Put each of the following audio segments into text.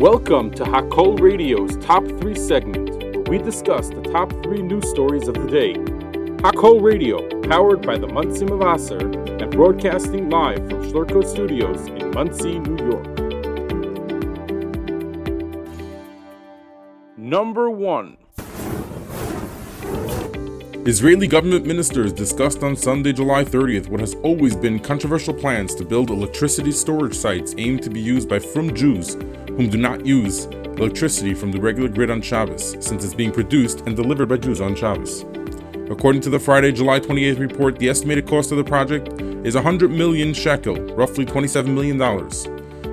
Welcome to Hakol Radio's Top 3 segment, where we discuss the top 3 news stories of the day. Hakol Radio, powered by the Monsey Mavasser and broadcasting live from Schlurko Studios in Monsey, New York. Number 1 Israeli government ministers discussed on Sunday, July 30th, what has always been controversial plans to build electricity storage sites aimed to be used by frum Jews whom do not use electricity from the regular grid on Shabbos, since it's being produced and delivered by Jews on Shabbos. According to the Friday, July 28th report, the estimated cost of the project is 100 million shekel, roughly $27 million.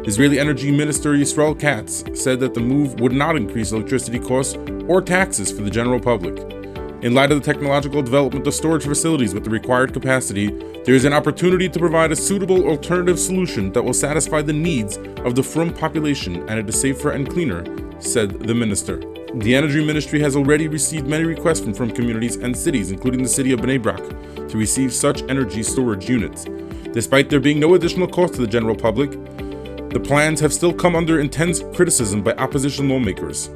Israeli Energy Minister Yisrael Katz said that the move would not increase electricity costs or taxes for the general public. In light of the technological development of storage facilities with the required capacity, there is an opportunity to provide a suitable alternative solution that will satisfy the needs of the frum population and it is safer and cleaner, said the minister. The Energy Ministry has already received many requests from frum communities and cities, including the city of Bnei Brak, to receive such energy storage units. Despite there being no additional cost to the general public, the plans have still come under intense criticism by opposition lawmakers.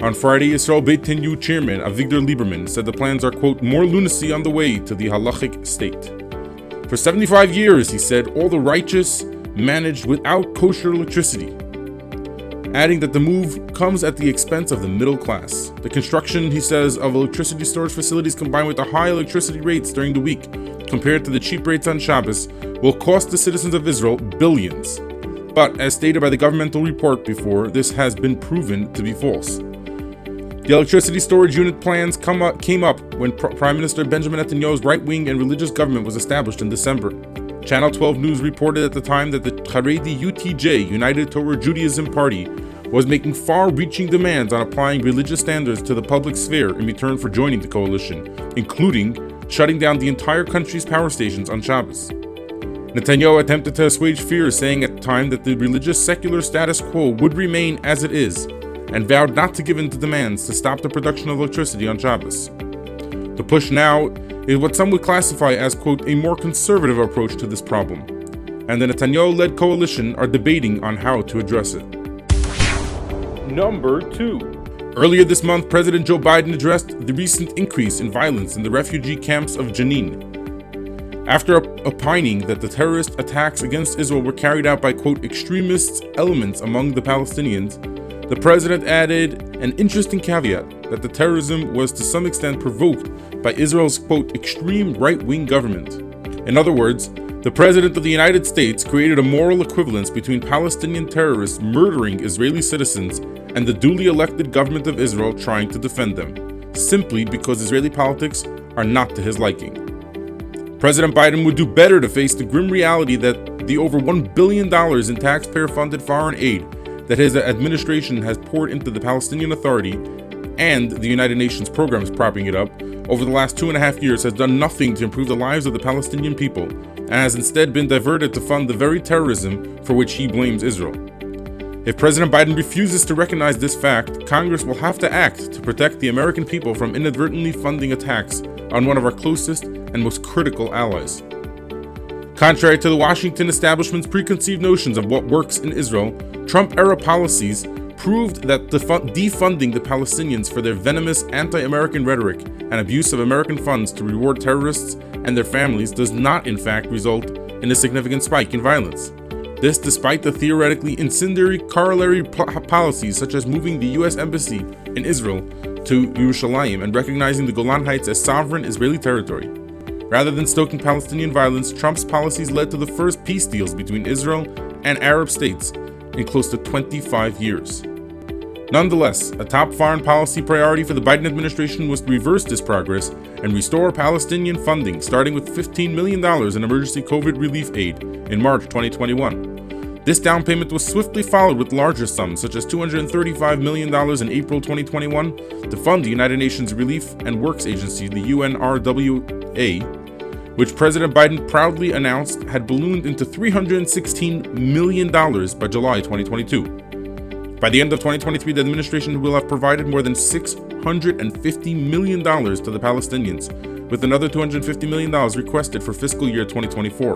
On Friday, Israel Beitenu chairman Avigdor Lieberman said the plans are, quote, more lunacy on the way to the halachic state. For 75 years, he said, all the righteous managed without kosher electricity, adding that the move comes at the expense of the middle class. The construction, he says, of electricity storage facilities combined with the high electricity rates during the week, compared to the cheap rates on Shabbos, will cost the citizens of Israel billions. But, as stated by the governmental report before, this has been proven to be false. The electricity storage unit plans up, came up when Pr- Prime Minister Benjamin Netanyahu's right wing and religious government was established in December. Channel 12 News reported at the time that the Haredi UTJ, United Torah Judaism Party, was making far reaching demands on applying religious standards to the public sphere in return for joining the coalition, including shutting down the entire country's power stations on Shabbos. Netanyahu attempted to assuage fears, saying at the time that the religious secular status quo would remain as it is, and vowed not to give in to demands to stop the production of electricity on Shabbos. The push now is what some would classify as, quote, a more conservative approach to this problem, and the Netanyahu led coalition are debating on how to address it. Number 2 Earlier this month, President Joe Biden addressed the recent increase in violence in the refugee camps of Jenin. After opining that the terrorist attacks against Israel were carried out by, quote, extremist elements among the Palestinians, the president added an interesting caveat that the terrorism was to some extent provoked by Israel's quote extreme right wing government. In other words, the President of the United States created a moral equivalence between Palestinian terrorists murdering Israeli citizens and the duly elected government of Israel trying to defend them, simply because Israeli politics are not to his liking. President Biden would do better to face the grim reality that the over $1 billion in taxpayer funded foreign aid that his administration has poured into the Palestinian Authority and the United Nations programs propping it up over the last two and a half years has done nothing to improve the lives of the Palestinian people and has instead been diverted to fund the very terrorism for which he blames Israel. If President Biden refuses to recognize this fact, Congress will have to act to protect the American people from inadvertently funding attacks on one of our closest and most critical allies. Contrary to the Washington establishment's preconceived notions of what works in Israel, Trump era policies proved that defunding the Palestinians for their venomous anti American rhetoric and abuse of American funds to reward terrorists and their families does not, in fact, result in a significant spike in violence. This, despite the theoretically incendiary corollary policies such as moving the U.S. Embassy in Israel to Yerushalayim and recognizing the Golan Heights as sovereign Israeli territory. Rather than stoking Palestinian violence, Trump's policies led to the first peace deals between Israel and Arab states in close to 25 years. Nonetheless, a top foreign policy priority for the Biden administration was to reverse this progress and restore Palestinian funding, starting with $15 million in emergency COVID relief aid in March 2021. This down payment was swiftly followed with larger sums, such as $235 million in April 2021, to fund the United Nations Relief and Works Agency, the UNRWA, which President Biden proudly announced had ballooned into $316 million by July 2022. By the end of 2023, the administration will have provided more than $650 million to the Palestinians, with another $250 million requested for fiscal year 2024.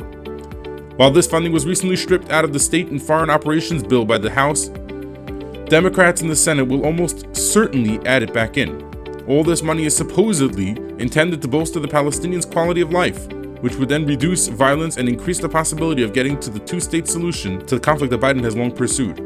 While this funding was recently stripped out of the State and Foreign Operations Bill by the House, Democrats in the Senate will almost certainly add it back in. All this money is supposedly intended to bolster the Palestinians' quality of life, which would then reduce violence and increase the possibility of getting to the two state solution to the conflict that Biden has long pursued.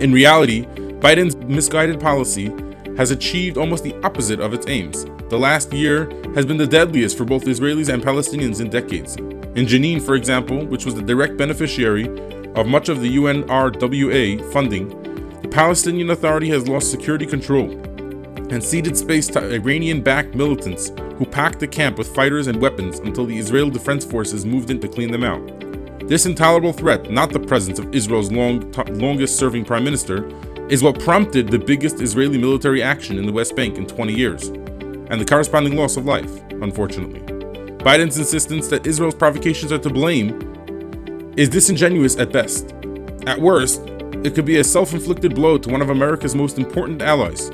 In reality, Biden's misguided policy has achieved almost the opposite of its aims. The last year has been the deadliest for both Israelis and Palestinians in decades. In Jenin, for example, which was the direct beneficiary of much of the UNRWA funding, the Palestinian Authority has lost security control and ceded space to Iranian backed militants who packed the camp with fighters and weapons until the Israel Defense Forces moved in to clean them out. This intolerable threat, not the presence of Israel's long, t- longest serving prime minister, is what prompted the biggest Israeli military action in the West Bank in 20 years, and the corresponding loss of life, unfortunately. Biden's insistence that Israel's provocations are to blame is disingenuous at best. At worst, it could be a self inflicted blow to one of America's most important allies,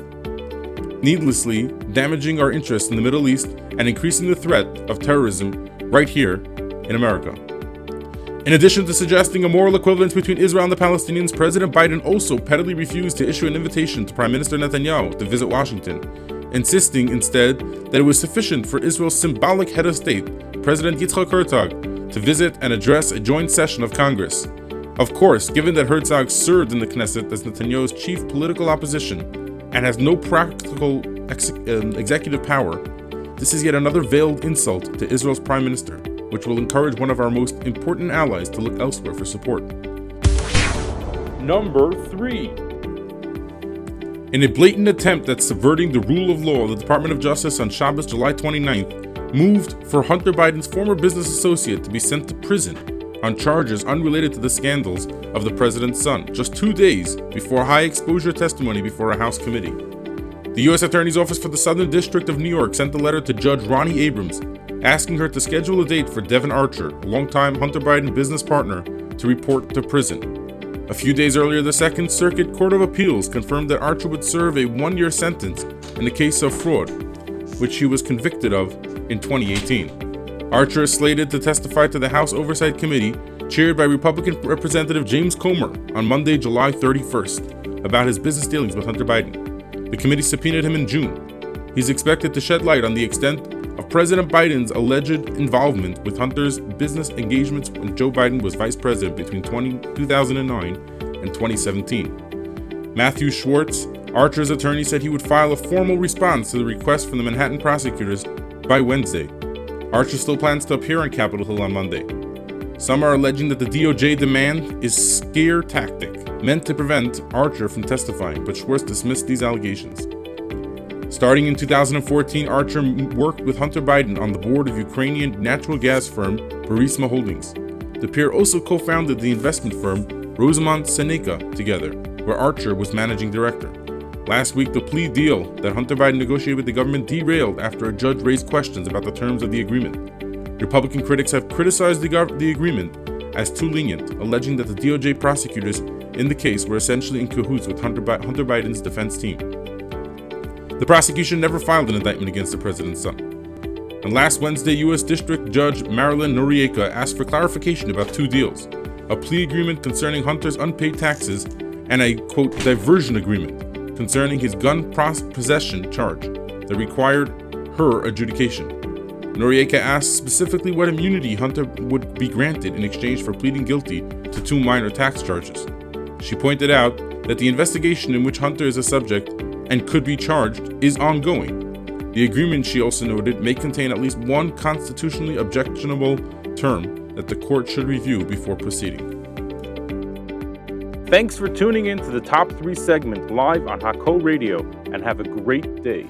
needlessly damaging our interests in the Middle East and increasing the threat of terrorism right here in America. In addition to suggesting a moral equivalence between Israel and the Palestinians, President Biden also pettily refused to issue an invitation to Prime Minister Netanyahu to visit Washington, insisting instead that it was sufficient for Israel's symbolic head of state, President Yitzhak Herzog, to visit and address a joint session of Congress. Of course, given that Herzog served in the Knesset as Netanyahu's chief political opposition, and has no practical ex- um, executive power, this is yet another veiled insult to Israel's prime minister, which will encourage one of our most important allies to look elsewhere for support. Number 3. In a blatant attempt at subverting the rule of law, the Department of Justice on Shabbos, July 29th, moved for Hunter Biden's former business associate to be sent to prison on charges unrelated to the scandals of the president's son, just two days before high exposure testimony before a House committee. The U.S. Attorney's Office for the Southern District of New York sent a letter to Judge Ronnie Abrams asking her to schedule a date for Devon Archer, a longtime Hunter Biden business partner, to report to prison. A few days earlier, the Second Circuit Court of Appeals confirmed that Archer would serve a one year sentence in the case of fraud, which he was convicted of in 2018. Archer is slated to testify to the House Oversight Committee, chaired by Republican Representative James Comer, on Monday, July 31st, about his business dealings with Hunter Biden. The committee subpoenaed him in June. He's expected to shed light on the extent of President Biden's alleged involvement with Hunter's business engagements when Joe Biden was vice president between 20, 2009 and 2017. Matthew Schwartz, Archer's attorney, said he would file a formal response to the request from the Manhattan prosecutors by Wednesday. Archer still plans to appear on Capitol Hill on Monday. Some are alleging that the DOJ demand is scare tactic meant to prevent Archer from testifying, but Schwartz dismissed these allegations. Starting in 2014, Archer worked with Hunter Biden on the board of Ukrainian natural gas firm Burisma Holdings. The pair also co-founded the investment firm Rosemont Seneca together, where Archer was managing director. Last week, the plea deal that Hunter Biden negotiated with the government derailed after a judge raised questions about the terms of the agreement. Republican critics have criticized the, gov- the agreement as too lenient, alleging that the DOJ prosecutors in the case were essentially in cahoots with Hunter, Bi- Hunter Biden's defense team. The prosecution never filed an indictment against the president's son. And last Wednesday, U.S. District Judge Maryellen Noreika asked for clarification about two deals a plea agreement concerning Hunter's unpaid taxes and a, quote, diversion agreement concerning his gun possession charge that required her adjudication. Noreika asked specifically what immunity Hunter would be granted in exchange for pleading guilty to two minor tax charges. She pointed out that the investigation in which Hunter is a subject and could be charged is ongoing. The agreement, she also noted, may contain at least one constitutionally objectionable term that the court should review before proceeding. Thanks for tuning in to the top three segment live on Hakol Radio and have a great day.